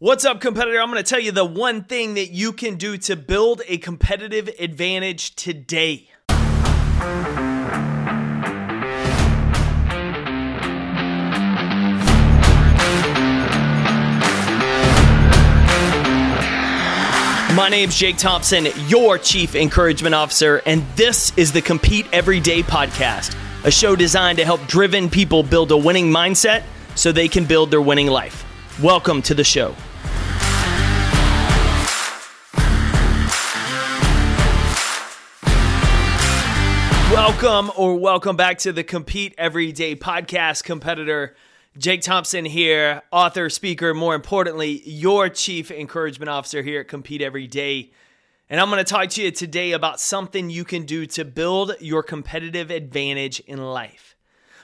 What's up, competitor? I'm going to tell you the one thing that you can do to build a competitive advantage today. My name's Jake Thompson, your Chief Encouragement Officer, and this is the Compete Everyday podcast, a show designed to help driven people build a winning mindset so they can build their winning life. Welcome to the show. Welcome or welcome back to the Compete Everyday podcast, competitor. Jake Thompson here, author, speaker, more importantly, your chief encouragement officer here at Compete Every Day. And I'm going to talk to you today about something you can do to build your competitive advantage in life.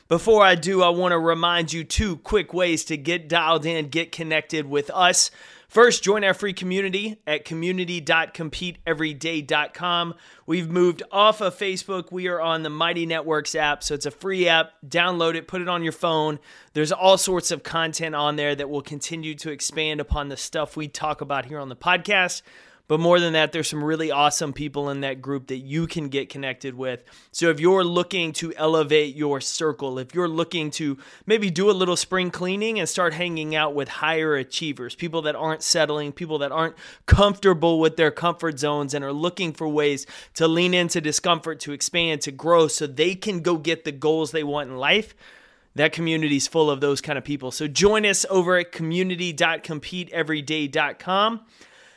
Before I do, I want to remind you two quick ways to get dialed in, get connected with us. First, join our free community at community.competeeveryday.com. We've moved off of Facebook. We are on the Mighty Networks app. So it's a free app. Download it, put it on your phone. There's all sorts of content on there that will continue to expand upon the stuff we talk about here on the podcast. But more than that, there's some really awesome people in that group that you can get connected with. So if you're looking to elevate your circle, if you're looking to maybe do a little spring cleaning and start hanging out with higher achievers, people that aren't settling, people that aren't comfortable with their comfort zones and are looking for ways to lean into discomfort, to expand, to grow so they can go get the goals they want in life that community is full of those kind of people. So join us over at community.competeeveryday.com.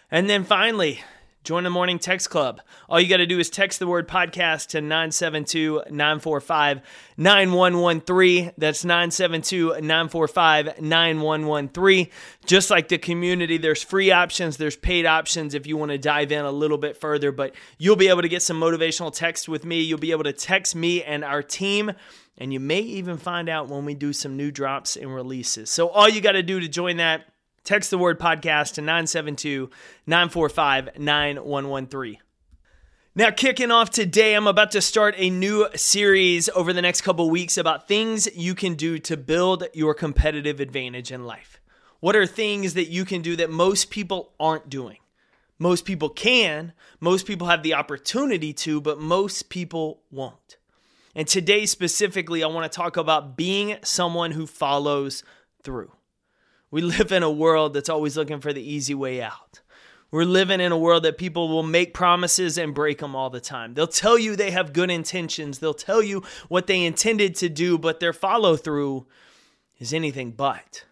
And then finally, join the morning text club. All you got to do is text the word podcast to 972 945 9113. That's 972 945 9113. Just like the community, there's free options, there's paid options if you want to dive in a little bit further, but you'll be able to get some motivational text with me. You'll be able to text me and our team. And you may even find out when we do some new drops and releases. So, all you got to do to join that Text the word podcast to 972 945 9113. Now, kicking off today, I'm about to start a new series over the next couple weeks about things you can do to build your competitive advantage in life. What are things that you can do that most people aren't doing? Most people can, most people have the opportunity to, but most people won't. And today, specifically, I want to talk about being someone who follows through. We live in a world that's always looking for the easy way out. We're living in a world that people will make promises and break them all the time. They'll tell you they have good intentions, they'll tell you what they intended to do, but their follow through is anything but.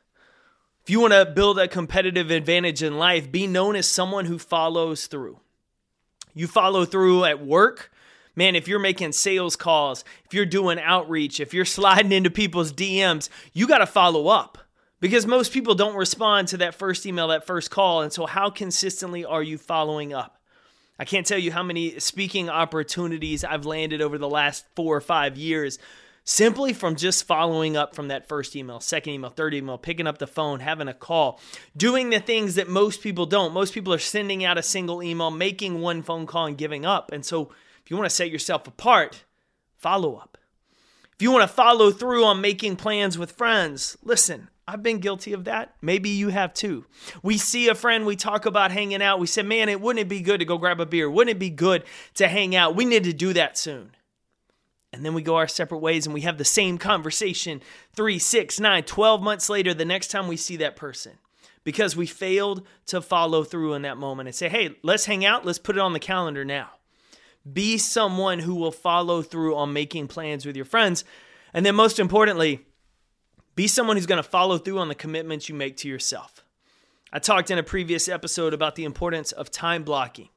If you want to build a competitive advantage in life, be known as someone who follows through. You follow through at work. Man, if you're making sales calls, if you're doing outreach, if you're sliding into people's DMs, you got to follow up because most people don't respond to that first email, that first call. And so, how consistently are you following up? I can't tell you how many speaking opportunities I've landed over the last four or five years simply from just following up from that first email, second email, third email, picking up the phone, having a call, doing the things that most people don't. Most people are sending out a single email, making one phone call, and giving up. And so, if you want to set yourself apart, follow up. If you want to follow through on making plans with friends, listen, I've been guilty of that. Maybe you have too. We see a friend, we talk about hanging out. We say, man, it wouldn't it be good to go grab a beer? Wouldn't it be good to hang out? We need to do that soon. And then we go our separate ways and we have the same conversation three, six, nine, 12 months later, the next time we see that person. Because we failed to follow through in that moment and say, hey, let's hang out. Let's put it on the calendar now. Be someone who will follow through on making plans with your friends. And then, most importantly, be someone who's going to follow through on the commitments you make to yourself. I talked in a previous episode about the importance of time blocking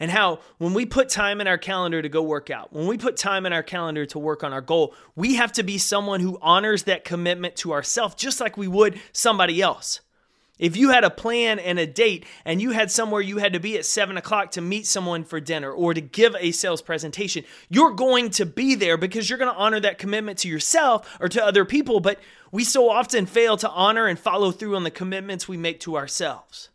and how when we put time in our calendar to go work out, when we put time in our calendar to work on our goal, we have to be someone who honors that commitment to ourselves just like we would somebody else. If you had a plan and a date and you had somewhere you had to be at seven o'clock to meet someone for dinner or to give a sales presentation, you're going to be there because you're going to honor that commitment to yourself or to other people. But we so often fail to honor and follow through on the commitments we make to ourselves.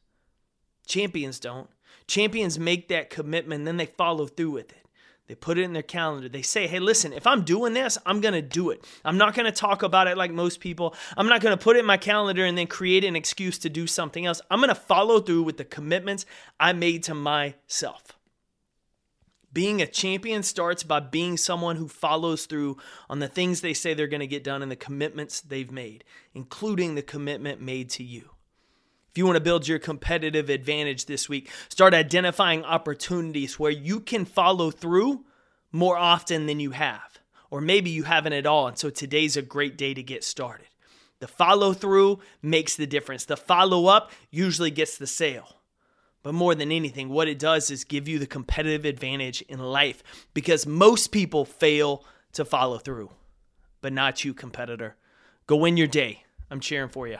Champions don't. Champions make that commitment, then they follow through with it. They put it in their calendar. They say, hey, listen, if I'm doing this, I'm going to do it. I'm not going to talk about it like most people. I'm not going to put it in my calendar and then create an excuse to do something else. I'm going to follow through with the commitments I made to myself. Being a champion starts by being someone who follows through on the things they say they're going to get done and the commitments they've made, including the commitment made to you. If you want to build your competitive advantage this week, start identifying opportunities where you can follow through more often than you have. Or maybe you haven't at all. And so today's a great day to get started. The follow through makes the difference. The follow up usually gets the sale. But more than anything, what it does is give you the competitive advantage in life because most people fail to follow through, but not you, competitor. Go win your day. I'm cheering for you.